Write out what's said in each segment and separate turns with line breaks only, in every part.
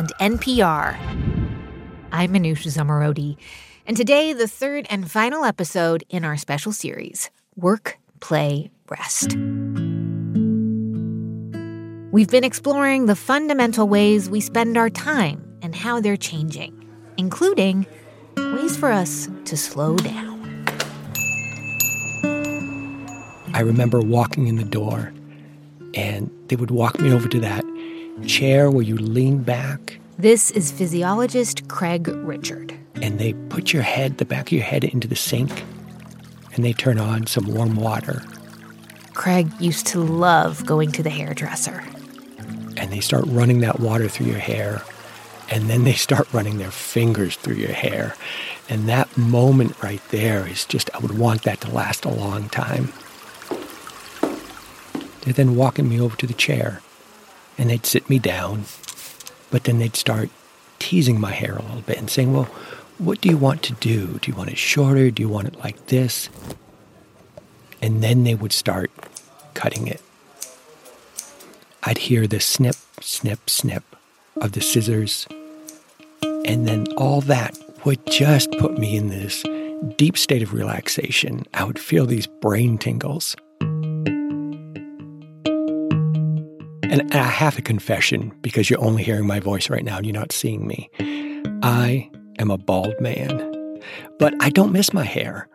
and NPR. I'm Manoush Zomorodi, and today, the third and final episode in our special series Work, Play, Rest. We've been exploring the fundamental ways we spend our time and how they're changing, including ways for us to slow down.
I remember walking in the door, and they would walk me over to that chair where you lean back.
This is physiologist Craig Richard.
And they put your head, the back of your head, into the sink, and they turn on some warm water.
Craig used to love going to the hairdresser.
And they start running that water through your hair, and then they start running their fingers through your hair. And that moment right there is just, I would want that to last a long time. They're then walking me over to the chair and they'd sit me down, but then they'd start teasing my hair a little bit and saying, Well, what do you want to do? Do you want it shorter? Do you want it like this? And then they would start cutting it. I'd hear the snip, snip, snip of the scissors. And then all that would just put me in this deep state of relaxation. I would feel these brain tingles. And I have a confession because you're only hearing my voice right now and you're not seeing me. I am a bald man, but I don't miss my hair.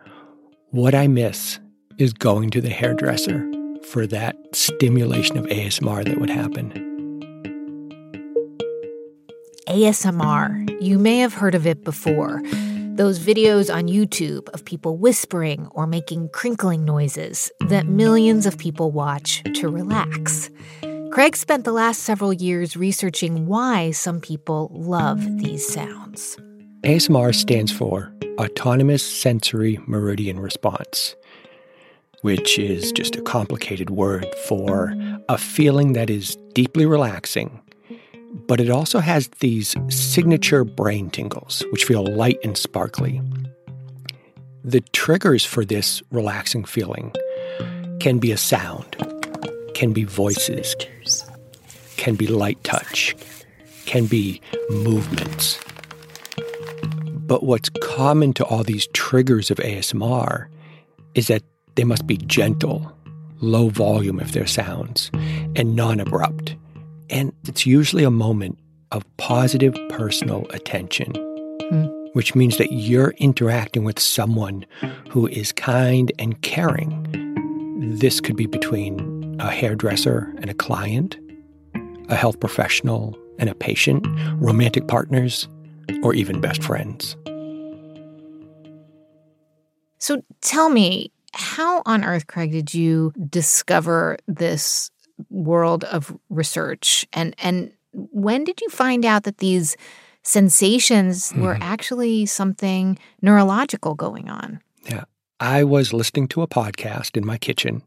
What I miss is going to the hairdresser for that stimulation of ASMR that would happen.
ASMR. You may have heard of it before. Those videos on YouTube of people whispering or making crinkling noises that millions of people watch to relax. Craig spent the last several years researching why some people love these sounds.
ASMR stands for Autonomous Sensory Meridian Response, which is just a complicated word for a feeling that is deeply relaxing, but it also has these signature brain tingles, which feel light and sparkly. The triggers for this relaxing feeling can be a sound can be voices, can be light touch, can be movements. But what's common to all these triggers of ASMR is that they must be gentle, low volume if they're sounds, and non abrupt. And it's usually a moment of positive personal attention, hmm. which means that you're interacting with someone who is kind and caring. This could be between a hairdresser and a client, a health professional and a patient, romantic partners, or even best friends.
So tell me, how on earth, Craig, did you discover this world of research? And, and when did you find out that these sensations were mm-hmm. actually something neurological going on?
Yeah. I was listening to a podcast in my kitchen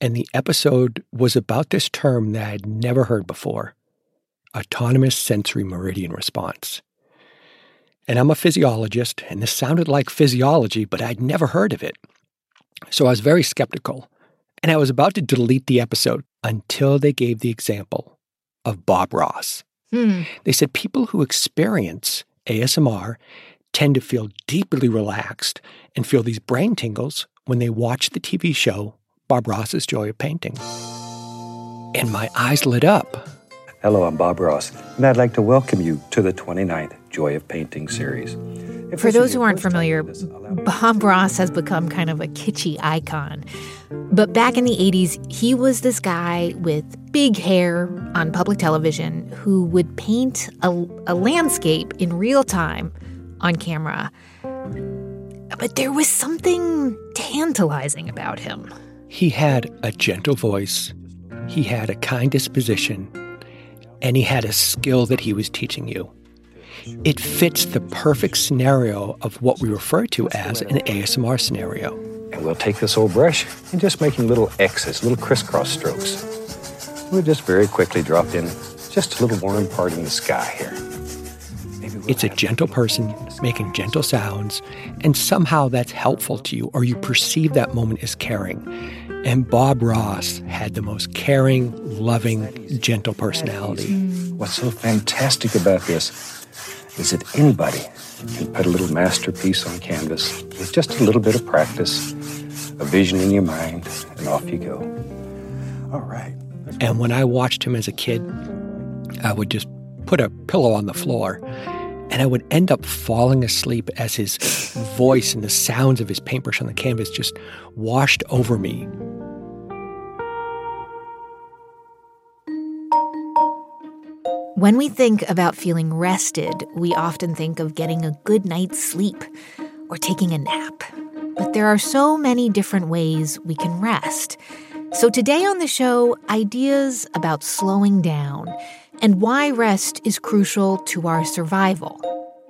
and the episode was about this term that I'd never heard before autonomous sensory meridian response. And I'm a physiologist, and this sounded like physiology, but I'd never heard of it. So I was very skeptical, and I was about to delete the episode until they gave the example of Bob Ross. Hmm. They said people who experience ASMR tend to feel deeply relaxed and feel these brain tingles when they watch the TV show Bob Ross's Joy of Painting. And my eyes lit up.
Hello, I'm Bob Ross, and I'd like to welcome you to the 29th Joy of Painting series. If
For those who aren't familiar,
to this,
Bob Ross has become kind of a kitschy icon. But back in the 80s, he was this guy with big hair on public television who would paint a, a landscape in real time on camera. But there was something tantalizing about him.
He had a gentle voice, he had a kind disposition, and he had a skill that he was teaching you. It fits the perfect scenario of what we refer to as an ASMR scenario.
And we'll take this old brush and just making little X's, little crisscross strokes. We'll just very quickly drop in just a little warm part in the sky here. Maybe we'll
It's a gentle person making gentle sounds, and somehow that's helpful to you, or you perceive that moment as caring. And Bob Ross had the most caring, loving, gentle personality.
What's so fantastic about this is that anybody can put a little masterpiece on canvas with just a little bit of practice, a vision in your mind, and off you go. All right.
And when I watched him as a kid, I would just put a pillow on the floor and I would end up falling asleep as his voice and the sounds of his paintbrush on the canvas just washed over me.
When we think about feeling rested, we often think of getting a good night's sleep or taking a nap. But there are so many different ways we can rest. So today on the show, ideas about slowing down and why rest is crucial to our survival.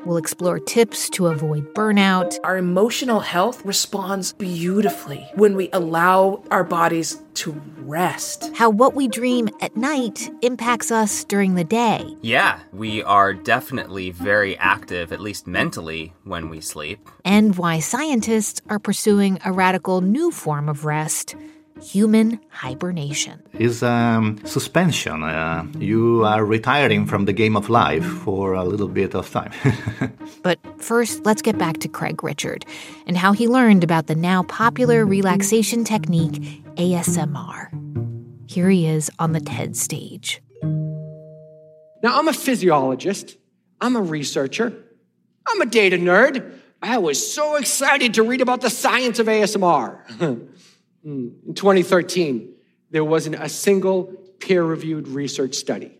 We'll explore tips to avoid burnout,
Our emotional health responds beautifully when we allow our bodies to rest.
how what we dream at night impacts us during the day,
Yeah, we are definitely very active, at least mentally, when we sleep.
and why scientists are pursuing a radical new form of rest human hibernation.
is um, suspension. Uh, you are retiring from the game of life for a little bit of time.
But first, let's get back to Craig Richard and how he learned about the now popular relaxation technique, ASMR. Here he is on the TED stage.
Now, I'm a physiologist, I'm a researcher, I'm a data nerd. I was so excited to read about the science of ASMR. In 2013, there wasn't a single peer reviewed research study.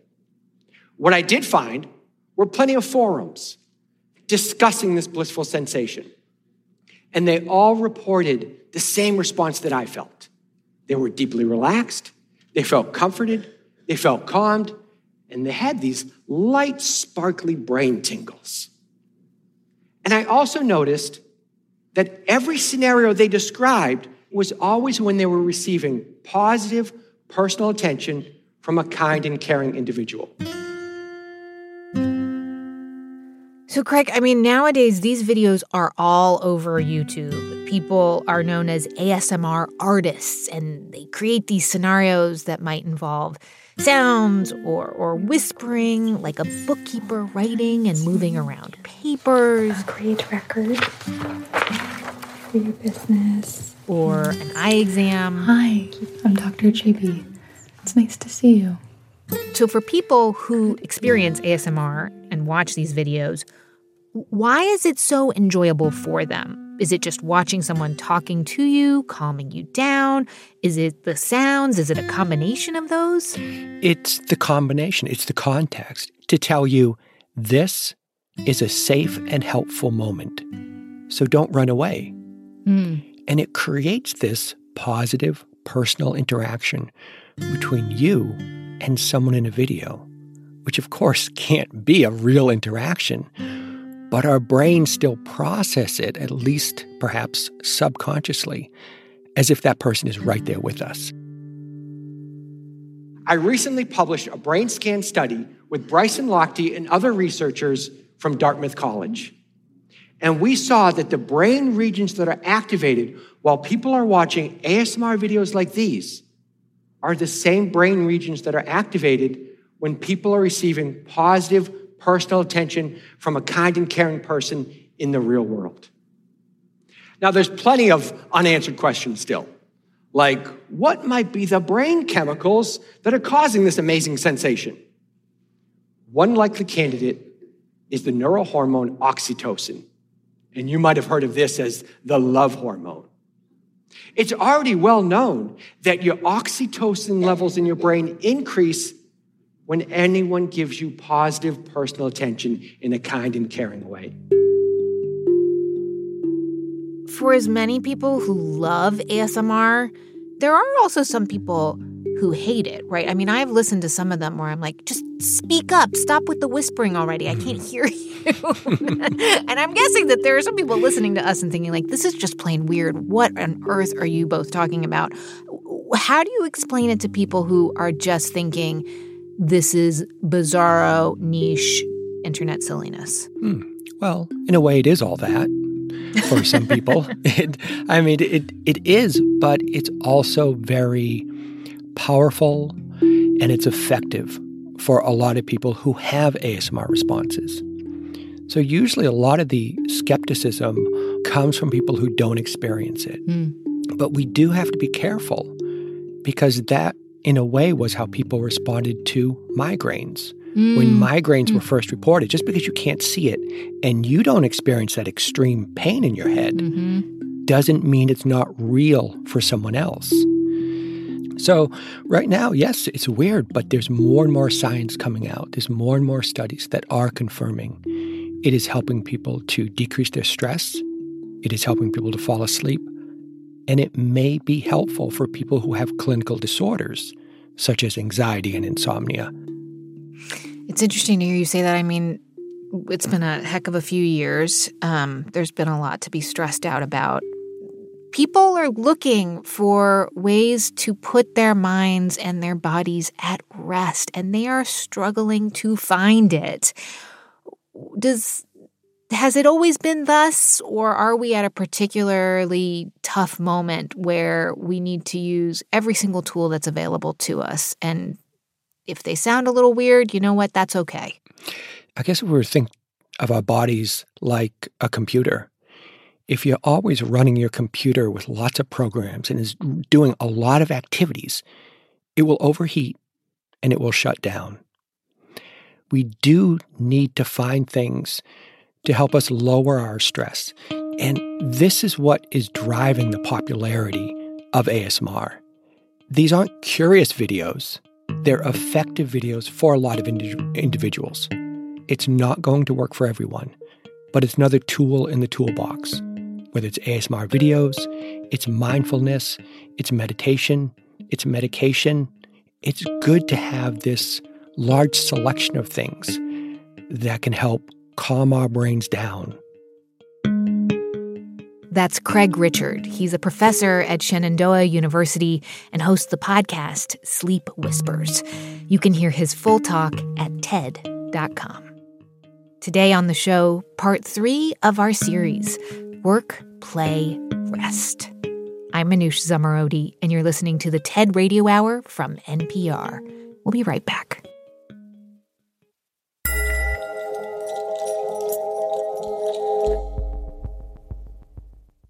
What I did find were plenty of forums discussing this blissful sensation. And they all reported the same response that I felt. They were deeply relaxed, they felt comforted, they felt calmed, and they had these light, sparkly brain tingles. And I also noticed that every scenario they described was always when they were receiving positive personal attention from a kind and caring individual.
So, Craig, I mean, nowadays these videos are all over YouTube. People are known as ASMR artists, and they create these scenarios that might involve sounds or, or whispering, like a bookkeeper writing and moving around papers,
create record for your business.
Or an eye exam.
Hi, I'm Dr. JB. It's nice to see you.
So, for people who experience ASMR and watch these videos, why is it so enjoyable for them? Is it just watching someone talking to you, calming you down? Is it the sounds? Is it a combination of those?
It's the combination, it's the context to tell you this is a safe and helpful moment. So don't run away.
Hmm.
And it creates this positive personal interaction between you and someone in a video, which of course can't be a real interaction. But our brains still process it, at least perhaps subconsciously, as if that person is right there with us.
I recently published a brain scan study with Bryson Lochte and other researchers from Dartmouth College. And we saw that the brain regions that are activated while people are watching ASMR videos like these are the same brain regions that are activated when people are receiving positive personal attention from a kind and caring person in the real world. Now, there's plenty of unanswered questions still. Like, what might be the brain chemicals that are causing this amazing sensation? One likely candidate is the neurohormone oxytocin. And you might have heard of this as the love hormone. It's already well known that your oxytocin levels in your brain increase when anyone gives you positive personal attention in a kind and caring way.
For as many people who love ASMR, there are also some people who hate it, right? I mean, I've listened to some of them where I'm like, just speak up, stop with the whispering already. I can't hear you. and I'm guessing that there are some people listening to us and thinking, like, this is just plain weird. What on earth are you both talking about? How do you explain it to people who are just thinking this is bizarro, niche internet silliness?
Hmm. Well, in a way, it is all that for some people. it, I mean, it it is, but it's also very powerful and it's effective for a lot of people who have ASMR responses. So, usually, a lot of the skepticism comes from people who don't experience it. Mm. But we do have to be careful because that, in a way, was how people responded to migraines. Mm. When migraines mm. were first reported, just because you can't see it and you don't experience that extreme pain in your head mm-hmm. doesn't mean it's not real for someone else. So, right now, yes, it's weird, but there's more and more science coming out. There's more and more studies that are confirming it is helping people to decrease their stress, it is helping people to fall asleep, and it may be helpful for people who have clinical disorders such as anxiety and insomnia.
It's interesting to hear you say that. I mean, it's been a heck of a few years. Um, there's been a lot to be stressed out about people are looking for ways to put their minds and their bodies at rest, and they are struggling to find it. Does has it always been thus, or are we at a particularly tough moment where we need to use every single tool that's available to us? And if they sound a little weird, you know what? That's okay.
I guess we think of our bodies like a computer if you're always running your computer with lots of programs and is doing a lot of activities, it will overheat and it will shut down. We do need to find things to help us lower our stress. And this is what is driving the popularity of ASMR. These aren't curious videos, they're effective videos for a lot of indi- individuals. It's not going to work for everyone, but it's another tool in the toolbox whether it's ASMR videos, it's mindfulness, it's meditation, it's medication. It's good to have this large selection of things that can help calm our brains down.
That's Craig Richard. He's a professor at Shenandoah University and hosts the podcast Sleep Whispers. You can hear his full talk at TED.com. Today on the show, part three of our series Work, Play, Rest. I'm Manoush Zomorodi, and you're listening to the TED Radio Hour from NPR. We'll be right back.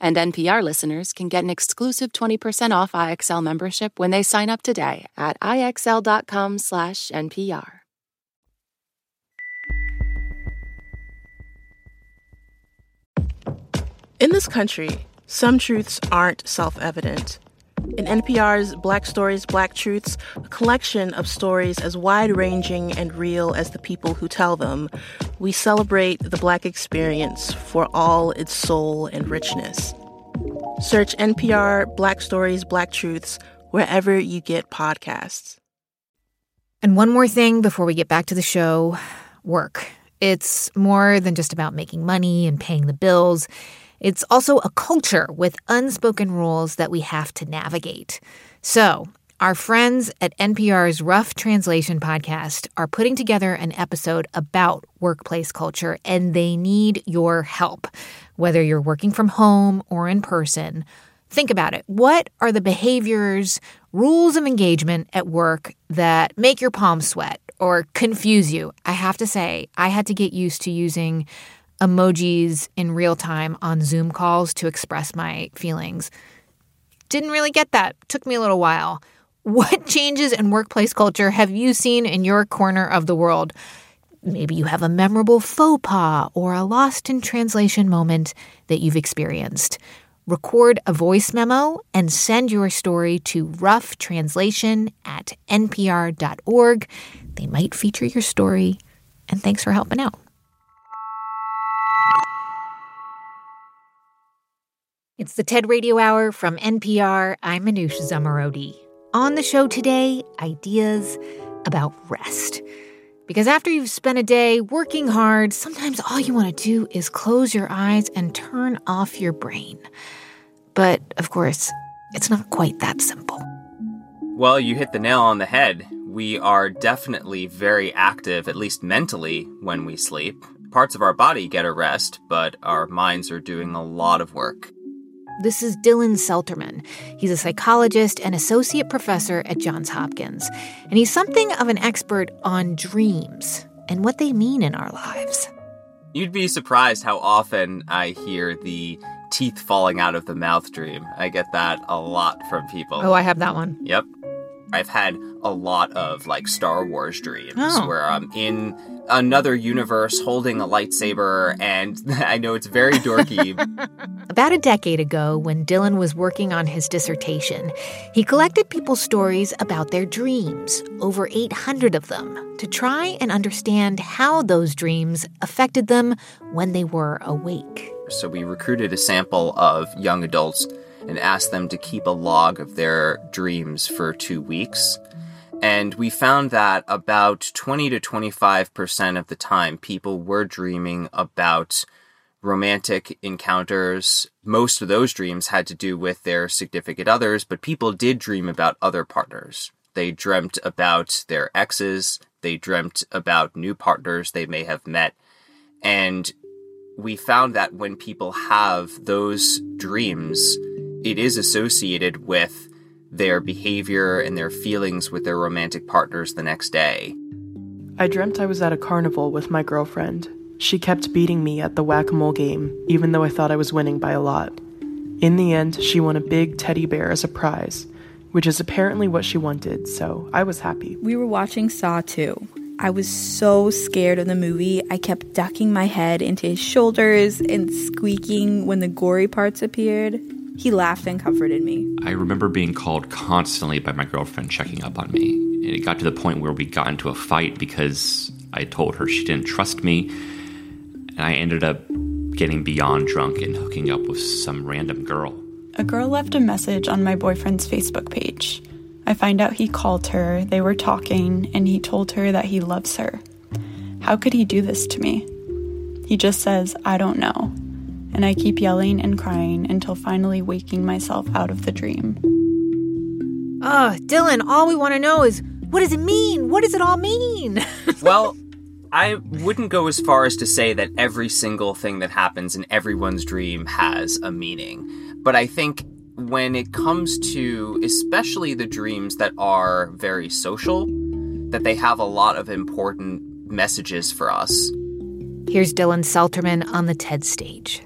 And NPR listeners can get an exclusive 20% off IXL membership when they sign up today at IXL.com/NPR.
In this country, some truths aren't self evident. In NPR's Black Stories, Black Truths, a collection of stories as wide ranging and real as the people who tell them, we celebrate the Black experience for all its soul and richness. Search NPR Black Stories, Black Truths wherever you get podcasts.
And one more thing before we get back to the show work. It's more than just about making money and paying the bills. It's also a culture with unspoken rules that we have to navigate. So, our friends at NPR's Rough Translation podcast are putting together an episode about workplace culture, and they need your help. Whether you're working from home or in person, think about it. What are the behaviors, rules of engagement at work that make your palms sweat or confuse you? I have to say, I had to get used to using emojis in real time on Zoom calls to express my feelings. Didn't really get that. Took me a little while. What changes in workplace culture have you seen in your corner of the world? Maybe you have a memorable faux pas or a lost in translation moment that you've experienced. Record a voice memo and send your story to roughtranslation at npr.org. They might feature your story. And thanks for helping out. It's the TED Radio Hour from NPR. I'm Manoush Zomorodi. On the show today, ideas about rest. Because after you've spent a day working hard, sometimes all you want to do is close your eyes and turn off your brain. But of course, it's not quite that simple.
Well, you hit the nail on the head. We are definitely very active, at least mentally, when we sleep. Parts of our body get a rest, but our minds are doing a lot of work.
This is Dylan Selterman. He's a psychologist and associate professor at Johns Hopkins, and he's something of an expert on dreams and what they mean in our lives.
You'd be surprised how often I hear the teeth falling out of the mouth dream. I get that a lot from people.
Oh, I have that one.
Yep. I've had a lot of like Star Wars dreams
Oh.
where I'm in another universe holding a lightsaber, and I know it's very dorky.
About a decade ago, when Dylan was working on his dissertation, he collected people's stories about their dreams, over 800 of them, to try and understand how those dreams affected them when they were awake.
so we recruited a sample of young adults and asked them to keep a log of their dreams for two weeks. And we found that about 20 to 25% of the time, people were dreaming about romantic encounters. Most of those dreams had to do with their significant others, but people did dream about other partners. They dreamt about their exes, they dreamt about new partners they may have met. And we found that when people have those dreams, it is associated with their behavior and their feelings with their romantic partners the next day.
I dreamt I was at a carnival with my girlfriend. She kept beating me at the whack a mole game, even though I thought I was winning by a lot. In the end, she won a big teddy bear as a prize, which is apparently what she wanted, so I was happy.
We were watching Saw 2. I was so scared of the movie, I kept ducking my head into his shoulders and squeaking when the gory parts appeared. He laughed and comforted me.
I remember being called constantly by my girlfriend checking up on me. And it got to the point where we got into a fight because I told her she didn't trust me. And I ended up getting beyond drunk and hooking up with some random girl.
A girl left a message on my boyfriend's Facebook page. I find out he called her, they were talking, and he told her that he loves her. How could he do this to me? He just says, I don't know. And I keep yelling and crying until finally waking myself out of the dream.
Oh, Dylan, all we want to know is what does it mean? What does it all mean?
well, I wouldn't go as far as to say that every single thing that happens in everyone's dream has a meaning. But I think when it comes to especially the dreams that are very social, that they have a lot of important messages for us.
Here's Dylan Selterman on the TED stage.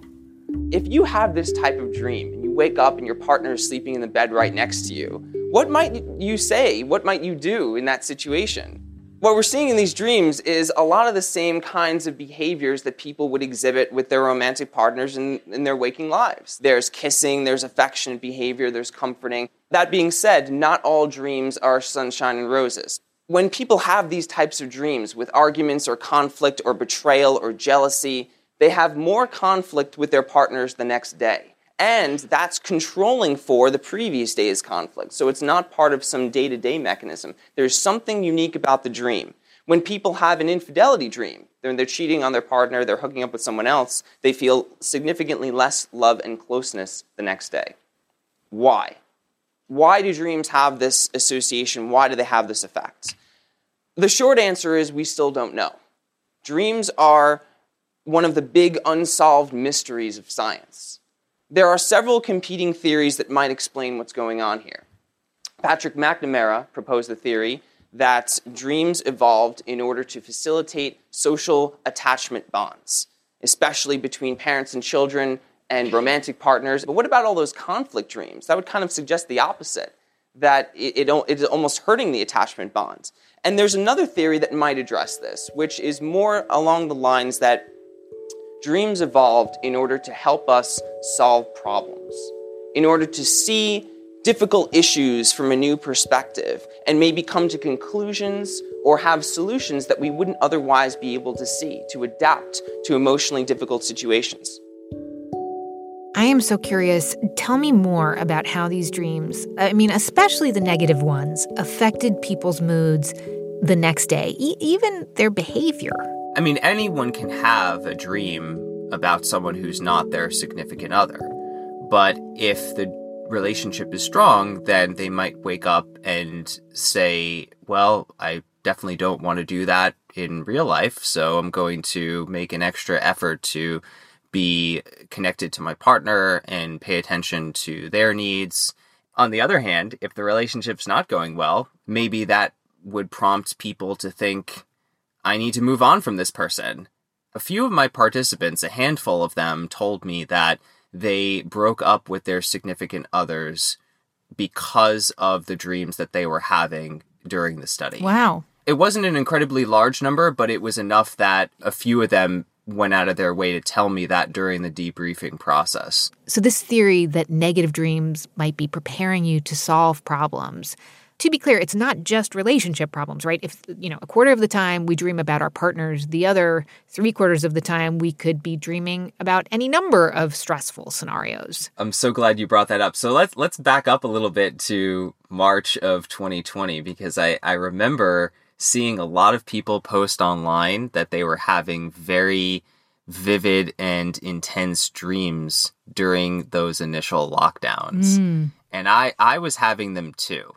If you have this type of dream and you wake up and your partner is sleeping in the bed right next to you, what might you say? What might you do in that situation? What we're seeing in these dreams is a lot of the same kinds of behaviors that people would exhibit with their romantic partners in, in their waking lives. There's kissing, there's affectionate behavior, there's comforting. That being said, not all dreams are sunshine and roses. When people have these types of dreams with arguments or conflict or betrayal or jealousy, they have more conflict with their partners the next day. And that's controlling for the previous day's conflict. So it's not part of some day to day mechanism. There's something unique about the dream. When people have an infidelity dream, when they're cheating on their partner, they're hooking up with someone else, they feel significantly less love and closeness the next day. Why? Why do dreams have this association? Why do they have this effect? The short answer is we still don't know. Dreams are one of the big unsolved mysteries of science. There are several competing theories that might explain what's going on here. Patrick McNamara proposed the theory that dreams evolved in order to facilitate social attachment bonds, especially between parents and children and romantic partners. But what about all those conflict dreams? That would kind of suggest the opposite, that it, it, it's almost hurting the attachment bonds. And there's another theory that might address this, which is more along the lines that dreams evolved in order to help us solve problems, in order to see difficult issues from a new perspective and maybe come to conclusions or have solutions that we wouldn't otherwise be able to see to adapt to emotionally difficult situations.
I am so curious. Tell me more about how these dreams, I mean, especially the negative ones, affected people's moods the next day, e- even their behavior.
I mean, anyone can have a dream about someone who's not their significant other. But if the relationship is strong, then they might wake up and say, Well, I definitely don't want to do that in real life, so I'm going to make an extra effort to be connected to my partner and pay attention to their needs. On the other hand, if the relationship's not going well, maybe that would prompt people to think, I need to move on from this person. A few of my participants, a handful of them, told me that they broke up with their significant others because of the dreams that they were having during the study.
Wow.
It wasn't an incredibly large number, but it was enough that a few of them went out of their way to tell me that during the debriefing process.
So, this theory that negative dreams might be preparing you to solve problems to be clear, it's not just relationship problems, right? If, you know, a quarter of the time we dream about our partners, the other three quarters of the time we could be dreaming about any number of stressful scenarios.
I'm so glad you brought that up. So let's let's back up a little bit to March of 2020 because I, I remember seeing a lot of people post online that they were having very vivid and intense dreams during those initial lockdowns. Mm. And I, I was having them too.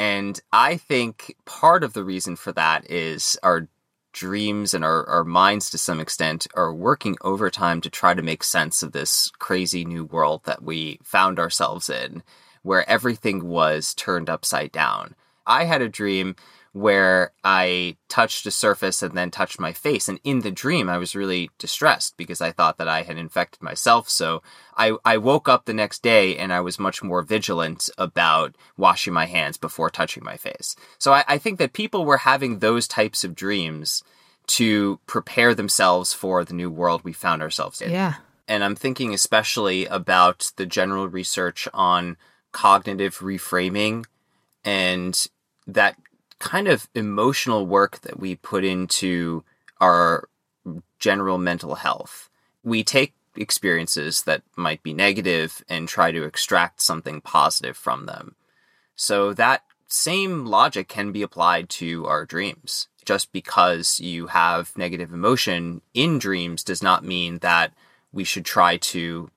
And I think part of the reason for that is our dreams and our, our minds to some extent are working overtime to try to make sense of this crazy new world that we found ourselves in, where everything was turned upside down. I had a dream where I touched a surface and then touched my face. And in the dream, I was really distressed because I thought that I had infected myself. So I, I woke up the next day and I was much more vigilant about washing my hands before touching my face. So I, I think that people were having those types of dreams to prepare themselves for the new world we found ourselves in.
Yeah.
And I'm thinking especially about the general research on cognitive reframing and that kind of emotional work that we put into our general mental health. We take experiences that might be negative and try to extract something positive from them. So that same logic can be applied to our dreams. Just because you have negative emotion in dreams does not mean that we should try to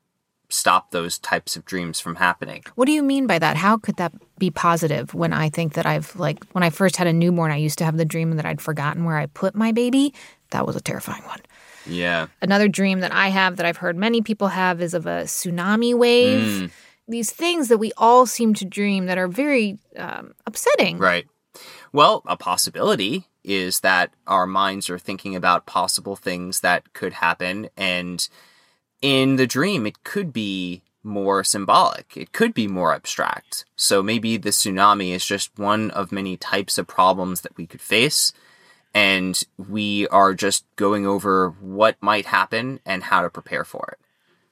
stop those types of dreams from happening.
What do you mean by that? How could that be positive when I think that I've, like, when I first had a newborn, I used to have the dream that I'd forgotten where I put my baby? That was a terrifying one.
Yeah.
Another dream that I have that I've heard many people have is of a tsunami wave. Mm. These things that we all seem to dream that are very um, upsetting.
Right. Well, a possibility is that our minds are thinking about possible things that could happen and in the dream, it could be more symbolic. It could be more abstract. So maybe the tsunami is just one of many types of problems that we could face. And we are just going over what might happen and how to prepare for it.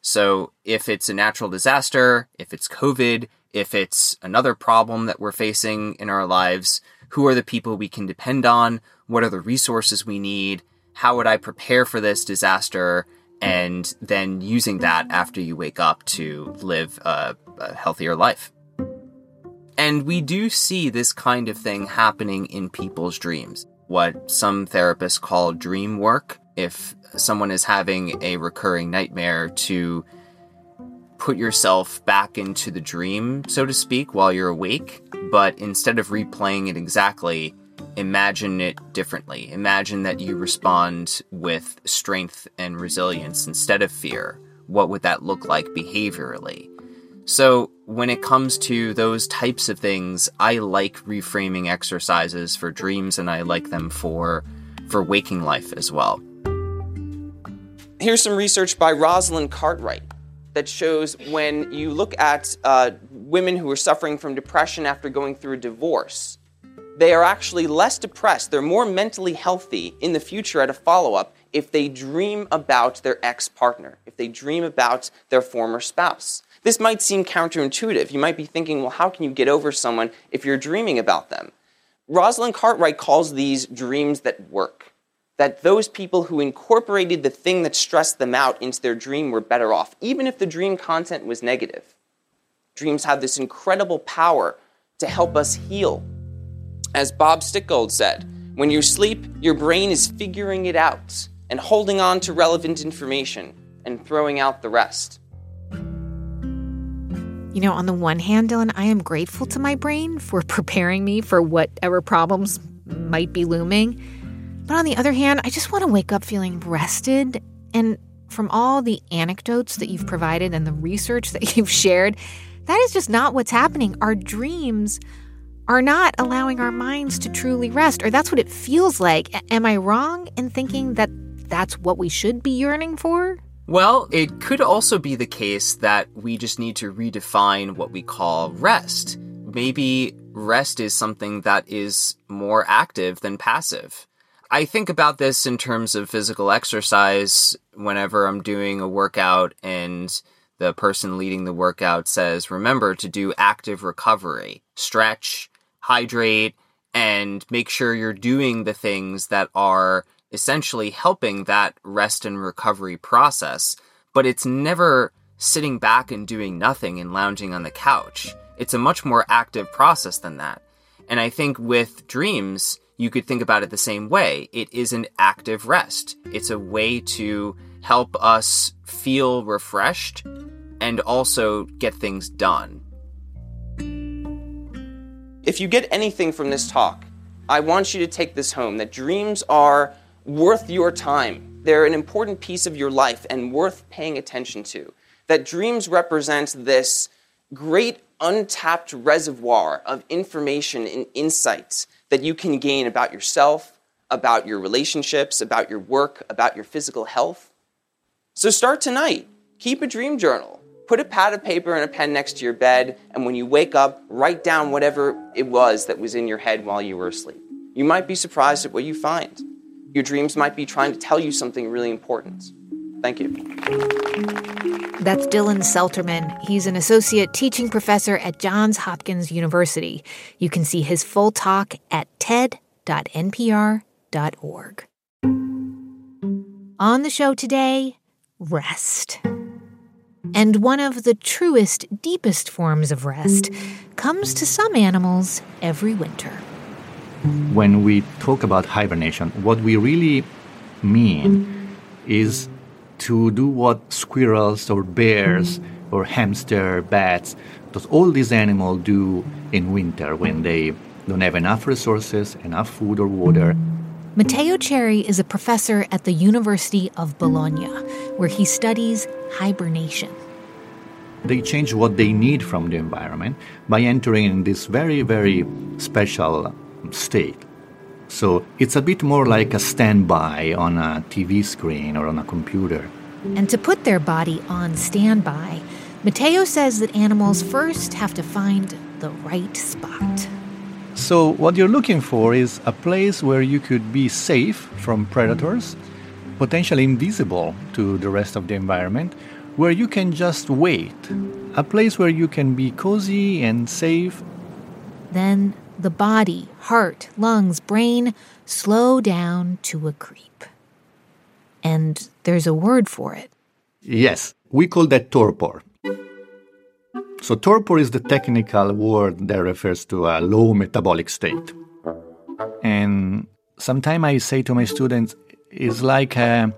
So if it's a natural disaster, if it's COVID, if it's another problem that we're facing in our lives, who are the people we can depend on? What are the resources we need? How would I prepare for this disaster? And then using that after you wake up to live a, a healthier life. And we do see this kind of thing happening in people's dreams, what some therapists call dream work. If someone is having a recurring nightmare, to put yourself back into the dream, so to speak, while you're awake, but instead of replaying it exactly, imagine it differently. Imagine that you respond with strength and resilience instead of fear. What would that look like behaviorally? So, when it comes to those types of things, I like reframing exercises for dreams and I like them for for waking life as well.
Here's some research by Rosalind Cartwright that shows when you look at uh, women who are suffering from depression after going through a divorce, they are actually less depressed. They're more mentally healthy in the future at a follow up if they dream about their ex partner, if they dream about their former spouse. This might seem counterintuitive. You might be thinking, well, how can you get over someone if you're dreaming about them? Rosalind Cartwright calls these dreams that work. That those people who incorporated the thing that stressed them out into their dream were better off, even if the dream content was negative. Dreams have this incredible power to help us heal. As Bob Stickgold said, when you sleep, your brain is figuring it out and holding on to relevant information and throwing out the rest.
You know, on the one hand, Dylan, I am grateful to my brain for preparing me for whatever problems might be looming. But on the other hand, I just want to wake up feeling rested. And from all the anecdotes that you've provided and the research that you've shared, that is just not what's happening. Our dreams are not allowing our minds to truly rest, or that's what it feels like. Am I wrong in thinking that that's what we should be yearning for?
Well, it could also be the case that we just need to redefine what we call rest. Maybe rest is something that is more active than passive. I think about this in terms of physical exercise whenever I'm doing a workout and the person leading the workout says, remember to do active recovery, stretch, hydrate, and make sure you're doing the things that are essentially helping that rest and recovery process, but it's never sitting back and doing nothing and lounging on the couch. It's a much more active process than that. And I think with dreams, you could think about it the same way. It is an active rest. It's a way to help us feel refreshed and also get things done.
If you get anything from this talk, I want you to take this home that dreams are worth your time. They're an important piece of your life and worth paying attention to. That dreams represent this great untapped reservoir of information and insights that you can gain about yourself, about your relationships, about your work, about your physical health. So start tonight. Keep a dream journal. Put a pad of paper and a pen next to your bed, and when you wake up, write down whatever it was that was in your head while you were asleep. You might be surprised at what you find. Your dreams might be trying to tell you something really important. Thank you.
That's Dylan Selterman. He's an associate teaching professor at Johns Hopkins University. You can see his full talk at ted.npr.org. On the show today, rest. And one of the truest, deepest forms of rest comes to some animals every winter.
When we talk about hibernation, what we really mean is to do what squirrels or bears or hamster, bats, does all these animals do in winter when they don't have enough resources, enough food or water.
Matteo Cerri is a professor at the University of Bologna, where he studies hibernation.
They change what they need from the environment by entering in this very, very special state. So it's a bit more like a standby on a TV screen or on a computer.
And to put their body on standby, Matteo says that animals first have to find the right spot.
So, what you're looking for is a place where you could be safe from predators, potentially invisible to the rest of the environment, where you can just wait. A place where you can be cozy and safe.
Then the body, heart, lungs, brain slow down to a creep. And there's a word for it.
Yes, we call that torpor. So, torpor is the technical word that refers to a low metabolic state. And sometimes I say to my students, it's like a,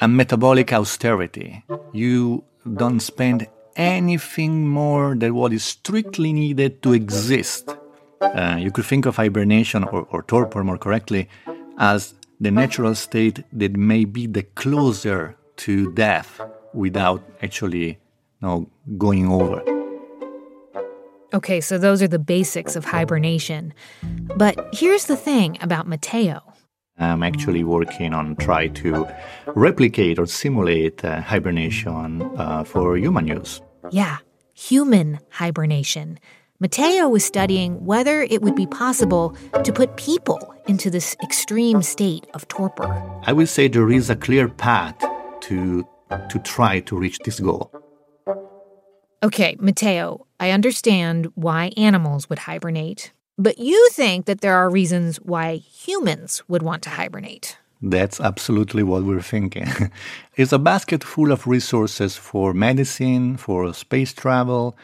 a metabolic austerity. You don't spend anything more than what is strictly needed to exist. Uh, you could think of hibernation or, or torpor more correctly as the natural state that may be the closer to death without actually you know, going over.
Okay, so those are the basics of hibernation. But here's the thing about Matteo.
I'm actually working on try to replicate or simulate uh, hibernation uh, for human use.
Yeah, human hibernation. Matteo was studying whether it would be possible to put people into this extreme state of torpor.
I would say there is a clear path to to try to reach this goal.
Okay, Matteo, I understand why animals would hibernate, but you think that there are reasons why humans would want to hibernate.
That's absolutely what we're thinking. it's a basket full of resources for medicine, for space travel,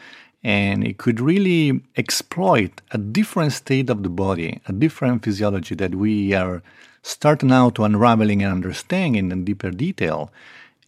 and it could really exploit a different state of the body, a different physiology that we are starting now to unraveling and understanding in deeper detail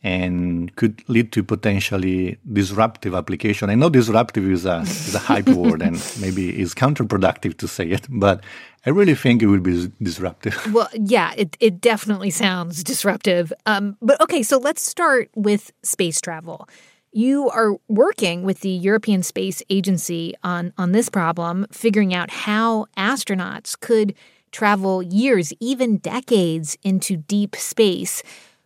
and could lead to potentially disruptive application. I know disruptive is a, is a hype word and maybe is counterproductive to say it, but I really think it will be disruptive.
Well, yeah, it, it definitely sounds disruptive. Um, but okay, so let's start with space travel. You are working with the European Space Agency on, on this problem, figuring out how astronauts could travel years, even decades, into deep space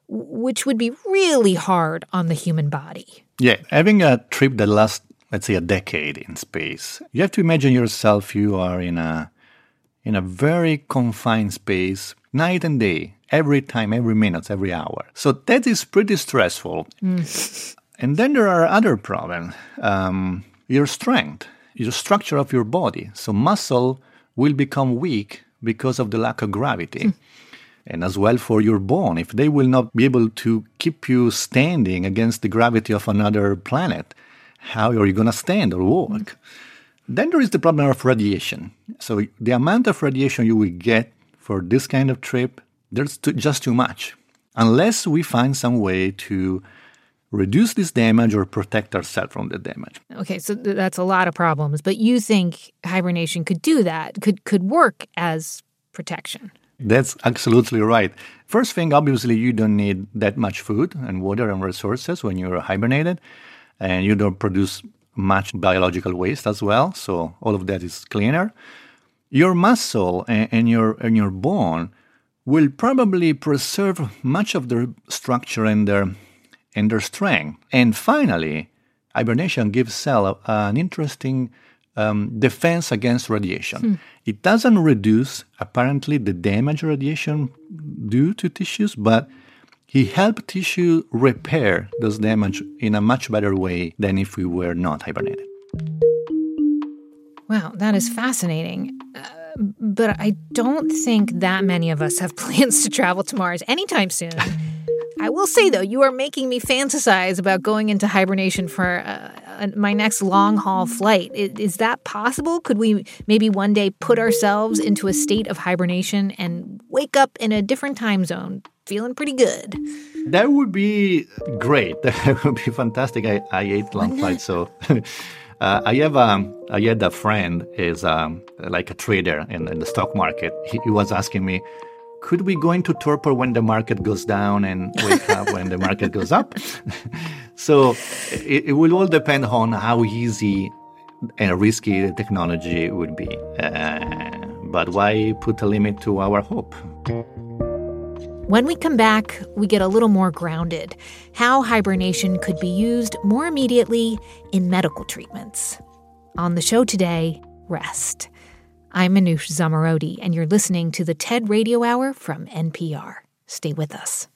which would be really hard on the human body.
Yeah, having a trip that lasts, let's say, a decade in space, you have to imagine yourself you are in a in a very confined space, night and day, every time, every minute, every hour. So that is pretty stressful. Mm. And then there are other problems. Um, your strength, your structure of your body. So muscle will become weak because of the lack of gravity. Mm and as well for your bone. If they will not be able to keep you standing against the gravity of another planet, how are you going to stand or walk? Then there is the problem of radiation. So the amount of radiation you will get for this kind of trip, there's too, just too much. Unless we find some way to reduce this damage or protect ourselves from the damage.
Okay, so th- that's a lot of problems, but you think hibernation could do that, could could work as protection.
That's absolutely right. First thing, obviously, you don't need that much food and water and resources when you're hibernated, and you don't produce much biological waste as well. So all of that is cleaner. Your muscle and, and your and your bone will probably preserve much of their structure and their and their strength. And finally, hibernation gives cell an interesting um, defense against radiation. Hmm. It doesn't reduce, apparently, the damage radiation due to tissues, but he helped tissue repair those damage in a much better way than if we were not hibernated.
Wow, that is fascinating. Uh, but I don't think that many of us have plans to travel to Mars anytime soon. I will say, though, you are making me fantasize about going into hibernation for uh, uh, my next long haul flight. Is, is, that possible? Could we maybe one day put ourselves into a state of hibernation and wake up in a different time zone, feeling pretty good?
That would be great. That would be fantastic. I, I ate long flights, so. Uh, I have um, I had a friend is um, like a trader in, in the stock market. He, he was asking me, could we go into torpor when the market goes down and wake up when the market goes up? so it, it, will all depend on how easy and risky the technology would be. Uh, but why put a limit to our hope?
When we come back, we get a little more grounded. How hibernation could be used more immediately in medical treatments. On the show today, rest. I'm Manoush Zomorodi, and you're listening to the TED Radio Hour from NPR. Stay with us.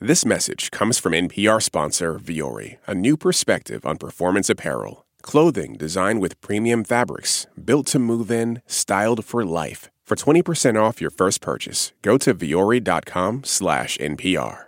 This message comes from NPR sponsor Vuori, a new perspective on performance apparel. Clothing designed with premium fabrics, built to move in, styled for life. For 20% off your first purchase, go to vuori.com slash NPR.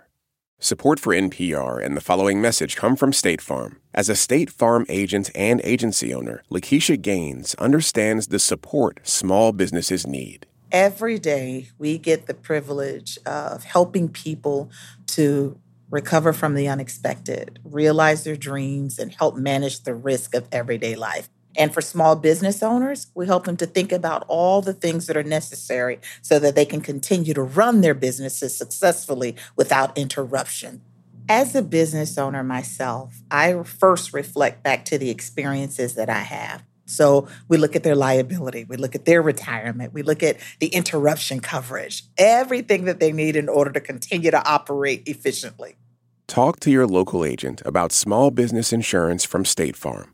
Support for NPR and the following message come from State Farm. As a State Farm agent and agency owner, Lakeisha Gaines understands the support small businesses need.
Every day, we get the privilege of helping people to recover from the unexpected, realize their dreams, and help manage the risk of everyday life. And for small business owners, we help them to think about all the things that are necessary so that they can continue to run their businesses successfully without interruption. As a business owner myself, I first reflect back to the experiences that I have. So we look at their liability, we look at their retirement, we look at the interruption coverage, everything that they need in order to continue to operate efficiently.
Talk to your local agent about small business insurance from State Farm.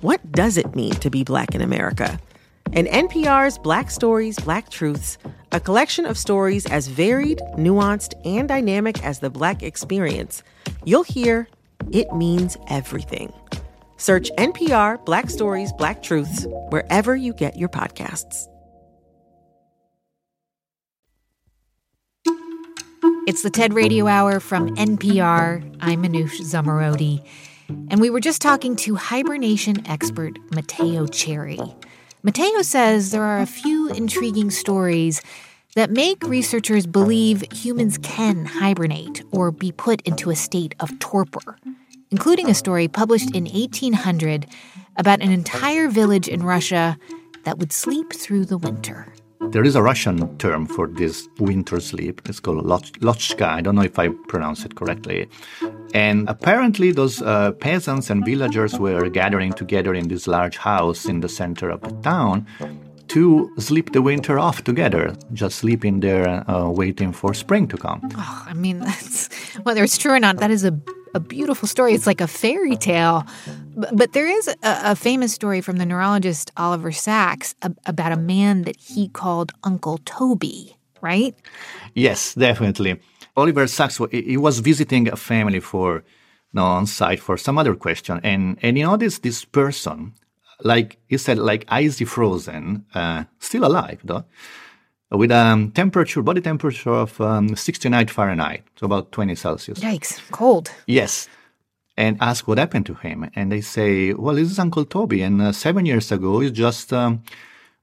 What does it mean to be Black in America? In NPR's Black Stories, Black Truths, a collection of stories as varied, nuanced, and dynamic as the Black experience, you'll hear it means everything. Search NPR Black Stories, Black Truths wherever you get your podcasts.
It's the TED Radio Hour from NPR. I'm Manoush Zomorodi. And we were just talking to hibernation expert Matteo Cerri. Matteo says there are a few intriguing stories that make researchers believe humans can hibernate or be put into a state of torpor, including a story published in 1800 about an entire village in Russia that would sleep through the winter.
There is a Russian term for this winter sleep. It's called lochka. I don't know if I pronounce it correctly. And apparently, those uh, peasants and villagers were gathering together in this large house in the center of the town to sleep the winter off together, just sleeping there, uh, waiting for spring to come.
Oh, I mean, that's, whether it's true or not, that is a a beautiful story. It's like a fairy tale. But, but there is a, a, famous story from the neurologist Oliver Sacks about a man that he called Uncle Toby, right?
Yes, definitely. Oliver Sacks, he was visiting a family for no, on site for some other question. And, and you notice this person, like he said, like icy frozen, uh, still alive though, with a um, temperature, body temperature of um, 69 Fahrenheit, so about 20 Celsius.
Yikes, cold.
Yes. And ask what happened to him. And they say, well, this is Uncle Toby. And uh, seven years ago, he just, um,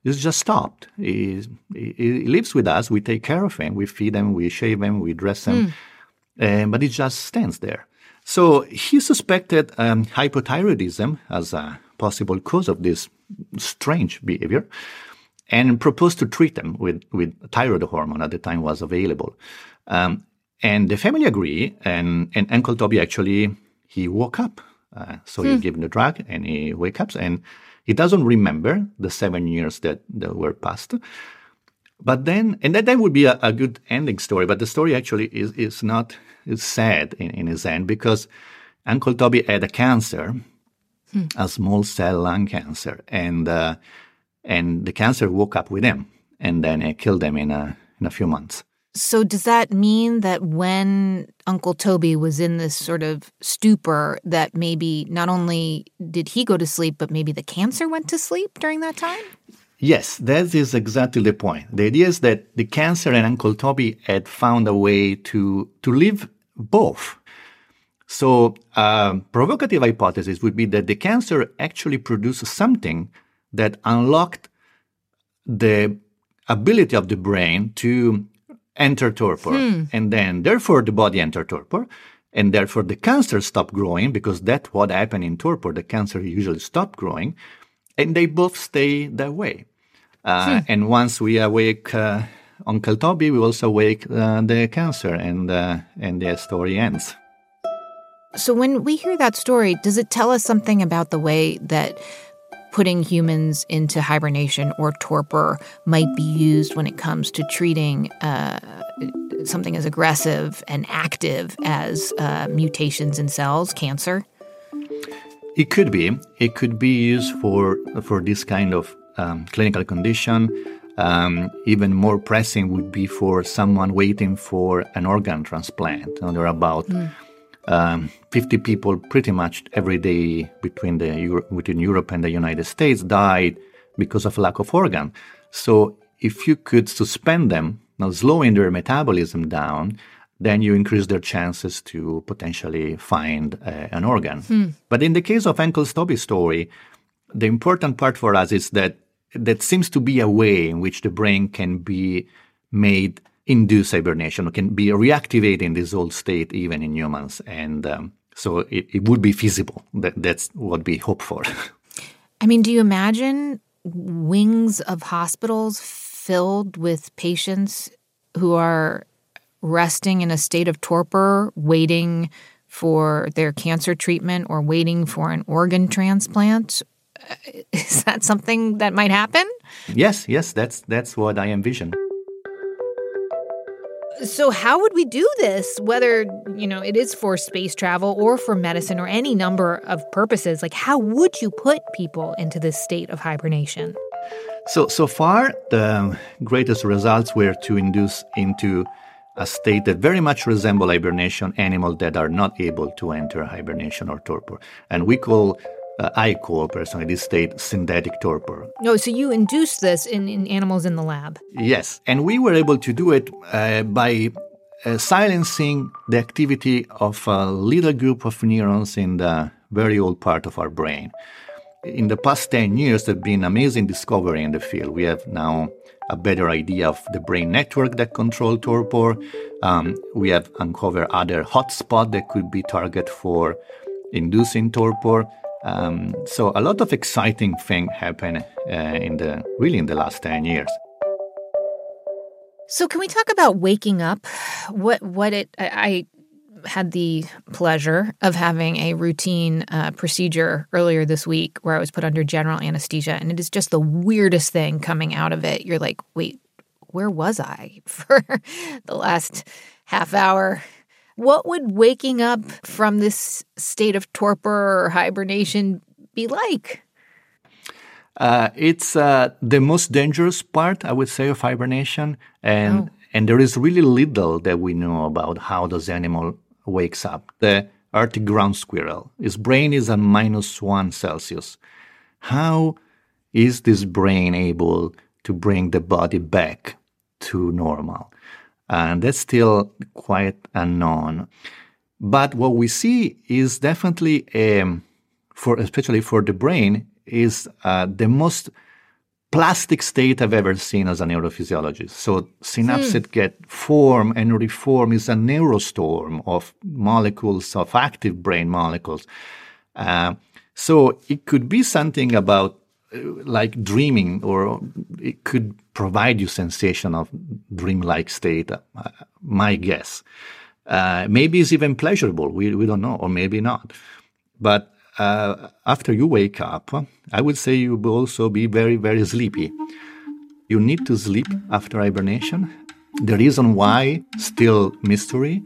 he's just stopped. He, he, he, lives with us. We take care of him. We feed him, we shave him, we dress him. Mm. But he just stands there. So he suspected um, hypothyroidism as a possible cause of this strange behavior and proposed to treat them with, with thyroid hormone at the time was available. Um, and the family agree, and, and Uncle Toby actually, he woke up. Uh, so hmm. he gave him the drug and he wakes up and he doesn't remember the seven years that, that were passed. But then, and that, that would be a, a good ending story, but the story actually is, is not, is sad in, in his end because Uncle Toby had a cancer, hmm. a small cell lung cancer, and uh, and the cancer woke up with him and then it killed him in a in a few months.
So does that mean that when Uncle Toby was in this sort of stupor that maybe not only did he go to sleep but maybe the cancer went to sleep during that time?
Yes, that is exactly the point. The idea is that the cancer and Uncle Toby had found a way to to live both. So, a uh, provocative hypothesis would be that the cancer actually produces something that unlocked the ability of the brain to enter torpor. Hmm. And then, therefore, the body entered torpor. And therefore, the cancer stopped growing because that's what happened in torpor. The cancer usually stopped growing. And they both stay that way. Uh, hmm. And once we awake uh, Uncle Toby we also wake uh, the cancer, and uh, and the story ends.
So when we hear that story, does it tell us something about the way that putting humans into hibernation or torpor might be used when it comes to treating uh, something as aggressive and active as uh, mutations in cells, cancer?
It could be. It could be used for for this kind of um, clinical condition. Um, even more pressing would be for someone waiting for an organ transplant. There are about mm. Um, 50 people pretty much every day between the Euro- between Europe and the United States died because of lack of organ. So if you could suspend them, now slowing their metabolism down, then you increase their chances to potentially find uh, an organ.
Hmm.
But in the case of Uncle Toby's story, the important part for us is that that seems to be a way in which the brain can be made induce hibernation, can be reactivated in this old state even in humans. And um, so it, it would be feasible. That, that's what we hope for.
I mean, do you imagine wings of hospitals filled with patients who are resting in a state of torpor, waiting for their cancer treatment or waiting for an organ transplant? Is that something that might happen?
Yes, yes, that's that's what I envision.
So how would we do this whether, you know, it is for space travel or for medicine or any number of purposes? Like how would you put people into this state of hibernation?
So so far the greatest results were to induce into a state that very much resemble hibernation animals that are not able to enter hibernation or torpor. And we call uh, I call personally this state synthetic torpor.
No, so you induced this in, in animals in the lab.
Yes, and we were able to do it uh, by uh, silencing the activity of a little group of neurons in the very old part of our brain. In the past 10 years, there have been amazing discovery in the field. We have now a better idea of the brain network that control torpor. Um, we have uncovered other hotspots that could be target for inducing torpor. Um, so a lot of exciting thing happen uh, in the really in the last 10 years.
So can we talk about waking up? What what it I, I had the pleasure of having a routine uh, procedure earlier this week where I was put under general anesthesia, and it is just the weirdest thing coming out of it. You're like, wait, where was I for the last half hour? What would waking up from this state of torpor or hibernation be like?
Uh, it's uh, the most dangerous part, I would say, of hibernation, and oh. and there is really little that we know about how does animal wakes up. The Arctic ground squirrel, his brain is at minus one Celsius. How is this brain able to bring the body back to normal? And that's still quite unknown. But what we see is definitely, um, for especially for the brain, is uh, the most plastic state I've ever seen as a neurophysiologist. So synapses hmm. get formed and reform is a neurostorm of molecules of active brain molecules. Uh, so it could be something about uh, like dreaming, or it could provide you sensation of dreamlike state. Uh, my guess. Uh, maybe it's even pleasurable. We we don't know, or maybe not. But uh, after you wake up, I would say you will also be very very sleepy. You need to sleep after hibernation. The reason why still mystery.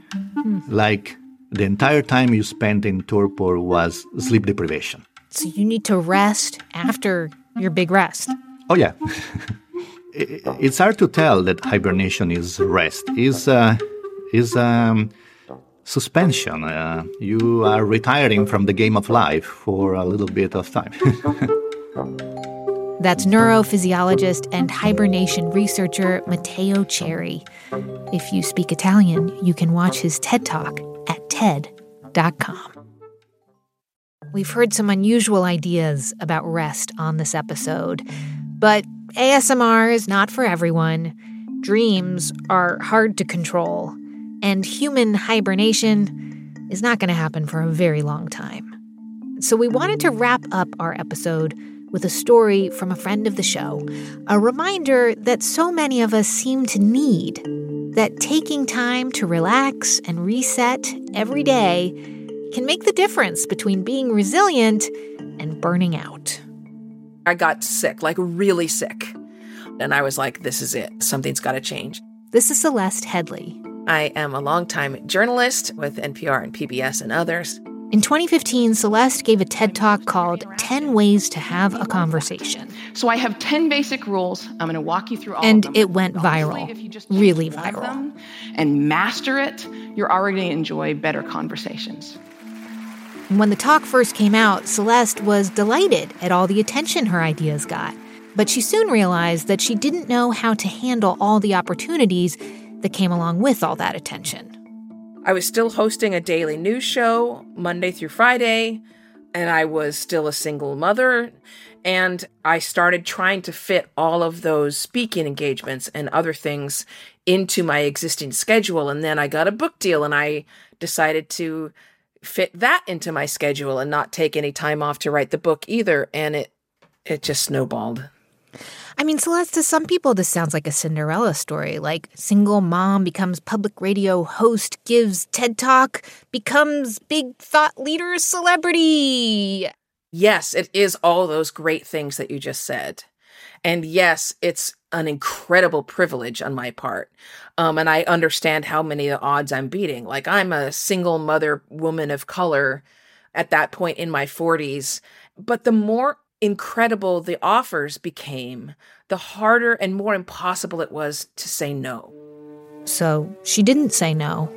Like the entire time you spent in torpor was sleep deprivation.
So you need to rest after your big rest.
Oh yeah. it's hard to tell that hibernation is rest. Is uh, is um, suspension. Uh, you are retiring from the game of life for a little bit of time.
That's neurophysiologist and hibernation researcher Matteo Cerri. If you speak Italian, you can watch his TED Talk at TED.com. We've heard some unusual ideas about rest on this episode, but ASMR is not for everyone. Dreams are hard to control, and human hibernation is not going to happen for a very long time. So, we wanted to wrap up our episode with a story from a friend of the show, a reminder that so many of us seem to need that taking time to relax and reset every day can make the difference between being resilient and burning out.
I got sick, like really sick. And I was like, this is it. Something's got to change.
This is Celeste Headlee.
I am a longtime journalist with NPR and PBS and others.
In 2015, Celeste gave a TED Talk called 10 Ways to Have a Conversation.
So I have 10 basic rules. I'm going to walk you through all
and
of them.
And it went viral. Really viral.
Them and master it, you're already going to enjoy better conversations.
When the talk first came out, Celeste was delighted at all the attention her ideas got. But she soon realized that she didn't know how to handle all the opportunities that came along with all that attention.
I was still hosting a daily news show Monday through Friday, and I was still a single mother. And I started trying to fit all of those speaking engagements and other things into my existing schedule. And then I got a book deal, and I decided to fit that into my schedule and not take any time off to write the book either. And it it just snowballed.
I mean, Celeste, to some people, this sounds like a Cinderella story. Like, single mom becomes public radio host, gives TED Talk, becomes big thought leader celebrity.
Yes, it is all those great things that you just said. And yes, it's an incredible privilege on my part. Um, and I understand how many of the odds I'm beating. Like, I'm a single mother woman of color at that point in my 40s. But the more incredible the offers became, the harder and more impossible it was to say no.
So she didn't say no.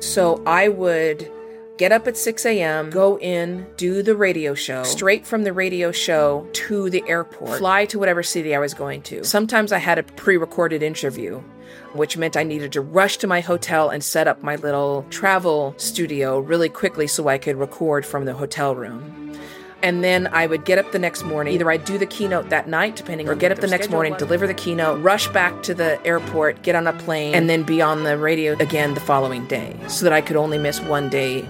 So I would get up at 6 a.m., go in, do the radio show, straight from the radio show to the airport, fly to whatever city I was going to. Sometimes I had a pre recorded interview, which meant I needed to rush to my hotel and set up my little travel studio really quickly so I could record from the hotel room. And then I would get up the next morning. Either I'd do the keynote that night, depending, or get up the next morning, deliver the keynote, rush back to the airport, get on a plane, and then be on the radio again the following day so that I could only miss one day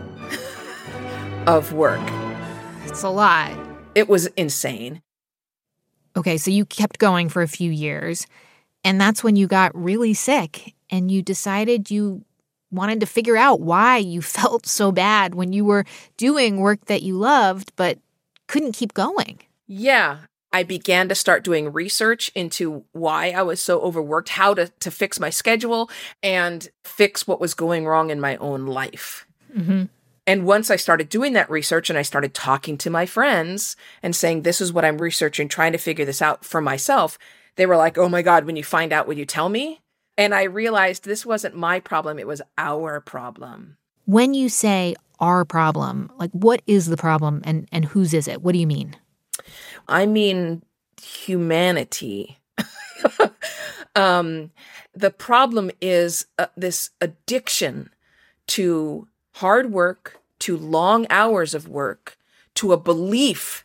of work.
It's a lot.
It was insane.
Okay, so you kept going for a few years, and that's when you got really sick and you decided you wanted to figure out why you felt so bad when you were doing work that you loved, but couldn't keep going.
Yeah. I began to start doing research into why I was so overworked, how to, to fix my schedule, and fix what was going wrong in my own life.
Mm-hmm.
And once I started doing that research and I started talking to my friends and saying, This is what I'm researching, trying to figure this out for myself, they were like, Oh my God, when you find out, will you tell me? And I realized this wasn't my problem, it was our problem.
When you say our problem, like what is the problem and, and whose is it? What do you mean?
I mean humanity. um, the problem is uh, this addiction to hard work, to long hours of work, to a belief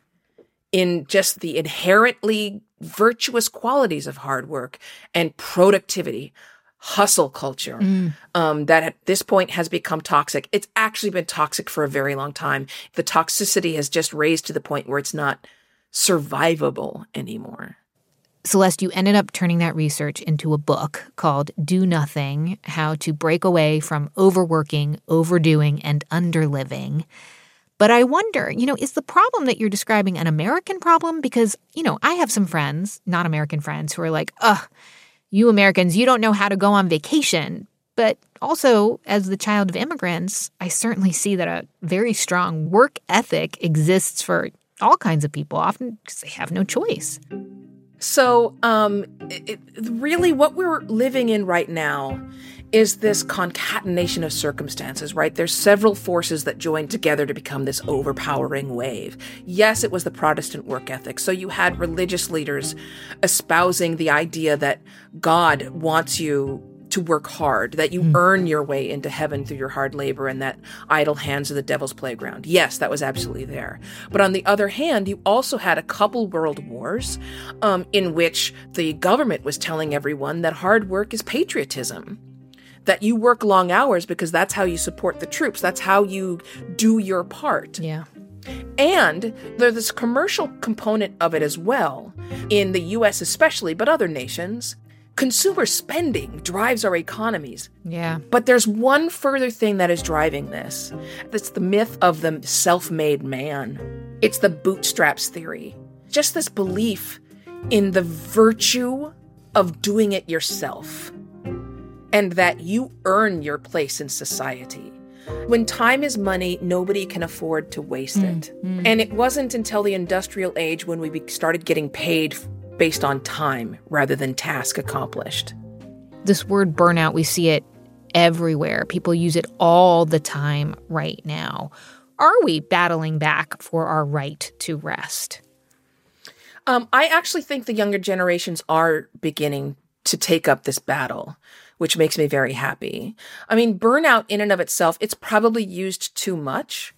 in just the inherently virtuous qualities of hard work and productivity, hustle culture
mm.
um, that at this point has become toxic. It's actually been toxic for a very long time. The toxicity has just raised to the point where it's not survivable anymore.
Celeste, you ended up turning that research into a book called Do Nothing How to Break Away from Overworking, Overdoing, and Underliving. But I wonder, you know, is the problem that you're describing an American problem? Because, you know, I have some friends, not American friends, who are like, ugh, you Americans, you don't know how to go on vacation. But also, as the child of immigrants, I certainly see that a very strong work ethic exists for all kinds of people, often because they have no choice.
So, um, it, really, what we're living in right now is this concatenation of circumstances, right? There's several forces that join together to become this overpowering wave. Yes, it was the Protestant work ethic. So you had religious leaders espousing the idea that God wants you to work hard, that you mm. earn your way into heaven through your hard labor, and that idle hands are the devil's playground. Yes, that was absolutely there. But on the other hand, you also had a couple world wars um, in which the government was telling everyone that hard work is patriotism that you work long hours because that's how you support the troops. That's how you do your part.
Yeah.
And there's this commercial component of it as well, in the US especially, but other nations. Consumer spending drives our economies.
Yeah.
But there's one further thing that is driving this. That's the myth of the self made man. It's the bootstraps theory. Just this belief in the virtue of doing it yourself and that you earn your place in society. When time is money, nobody can afford to waste mm, it. Mm. And it wasn't until the industrial age when we started getting paid based on time rather than task accomplished.
This word burnout, we see it everywhere. People use it all the time right now. Are we battling back for our right to rest?
Um, I actually think the younger generations are beginning to take up this battle, which makes me very happy. I mean, burnout in and of itself, it's probably used too much.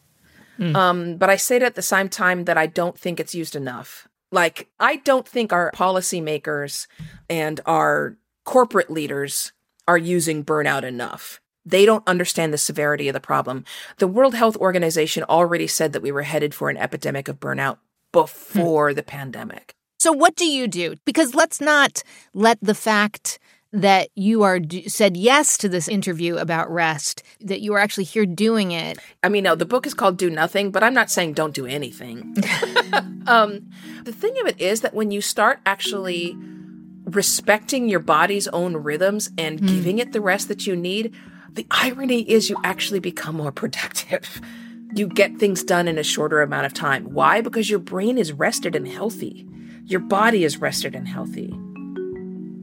Um, but I say it at the same time that I don't think it's used enough. Like, I don't think our policymakers and our corporate leaders are using burnout enough. They don't understand the severity of the problem. The World Health Organization already said that we were headed for an epidemic of burnout before hmm. the pandemic.
So, what do you do? Because let's not let the fact that you are d- said yes to this interview about rest, that you are actually here doing it.
I mean, no, the book is called Do Nothing, but I'm not saying don't do anything. um, the thing of it is that when you start actually respecting your body's own rhythms and giving it the rest that you need, the irony is you actually become more productive. You get things done in a shorter amount of time. Why? Because your brain is rested and healthy. Your body is rested and healthy.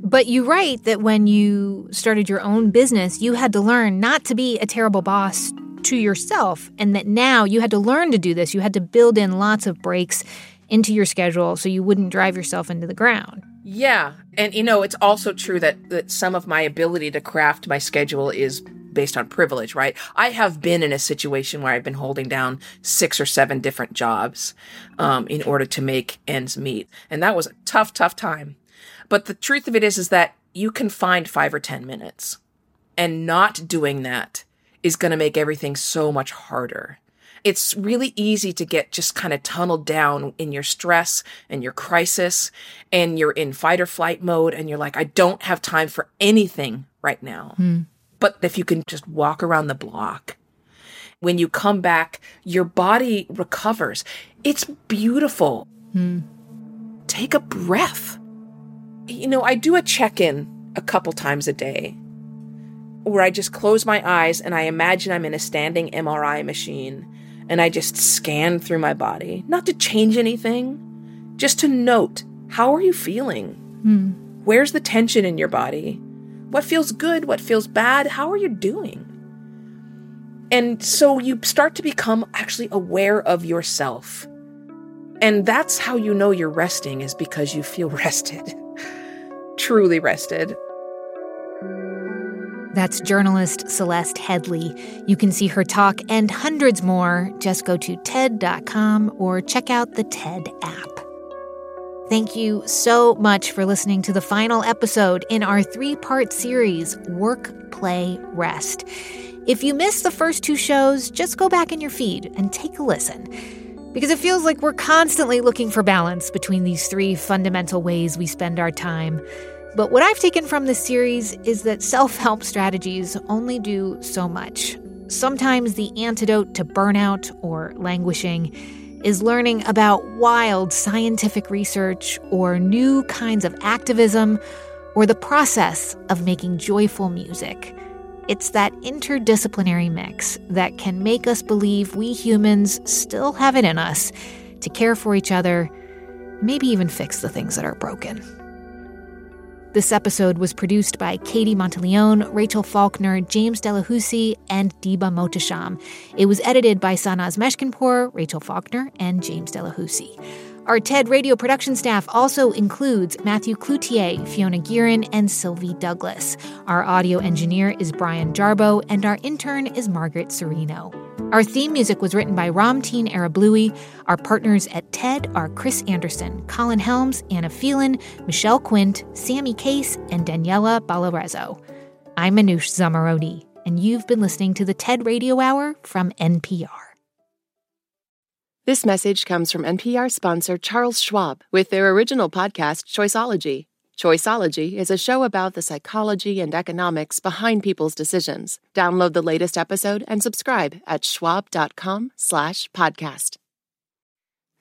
But you write that when you started your own business, you had to learn not to be a terrible boss to yourself, and that now you had to learn to do this. You had to build in lots of breaks into your schedule so you wouldn't drive yourself into the ground.
Yeah. And you know, it's also true that, that some of my ability to craft my schedule is based on privilege, right? I have been in a situation where I've been holding down six or seven different jobs um, in order to make ends meet. And that was a tough, tough time. But the truth of it is, is that you can find five or 10 minutes. And not doing that is going to make everything so much harder. It's really easy to get just kind of tunneled down in your stress and your crisis, and you're in fight or flight mode, and you're like, I don't have time for anything right now. Hmm. But if you can just walk around the block, when you come back, your body recovers. It's beautiful. Hmm. Take a breath. You know, I do a check in a couple times a day where I just close my eyes and I imagine I'm in a standing MRI machine and I just scan through my body, not to change anything, just to note how are you feeling? Hmm. Where's the tension in your body? What feels good? What feels bad? How are you doing? And so you start to become actually aware of yourself. And that's how you know you're resting, is because you feel rested. Truly rested.
That's journalist Celeste Headlee. You can see her talk and hundreds more. Just go to TED.com or check out the TED app. Thank you so much for listening to the final episode in our three part series, Work, Play, Rest. If you missed the first two shows, just go back in your feed and take a listen. Because it feels like we're constantly looking for balance between these three fundamental ways we spend our time. But what I've taken from this series is that self help strategies only do so much. Sometimes the antidote to burnout or languishing is learning about wild scientific research or new kinds of activism or the process of making joyful music. It's that interdisciplinary mix that can make us believe we humans still have it in us to care for each other, maybe even fix the things that are broken. This episode was produced by Katie Monteleone, Rachel Faulkner, James Delahoussaye, and Deba Mohtasham. It was edited by Sanaz Meshkinpour, Rachel Faulkner, and James Delahoussaye. Our TED radio production staff also includes Matthew Cloutier, Fiona Gearin, and Sylvie Douglas. Our audio engineer is Brian Jarboe, and our intern is Margaret Serino. Our theme music was written by Ramteen Arablouei. Our partners at TED are Chris Anderson, Colin Helms, Anna Phelan, Michelle Quint, Sammy Case, and Daniela Balarezo. I'm Manoush Zomorodi, and you've been listening to the TED Radio Hour from NPR.
This message comes from NPR sponsor Charles Schwab with their original podcast, Choiceology. Choiceology is a show about the psychology and economics behind people's decisions. Download the latest episode and subscribe at schwab.com slash podcast.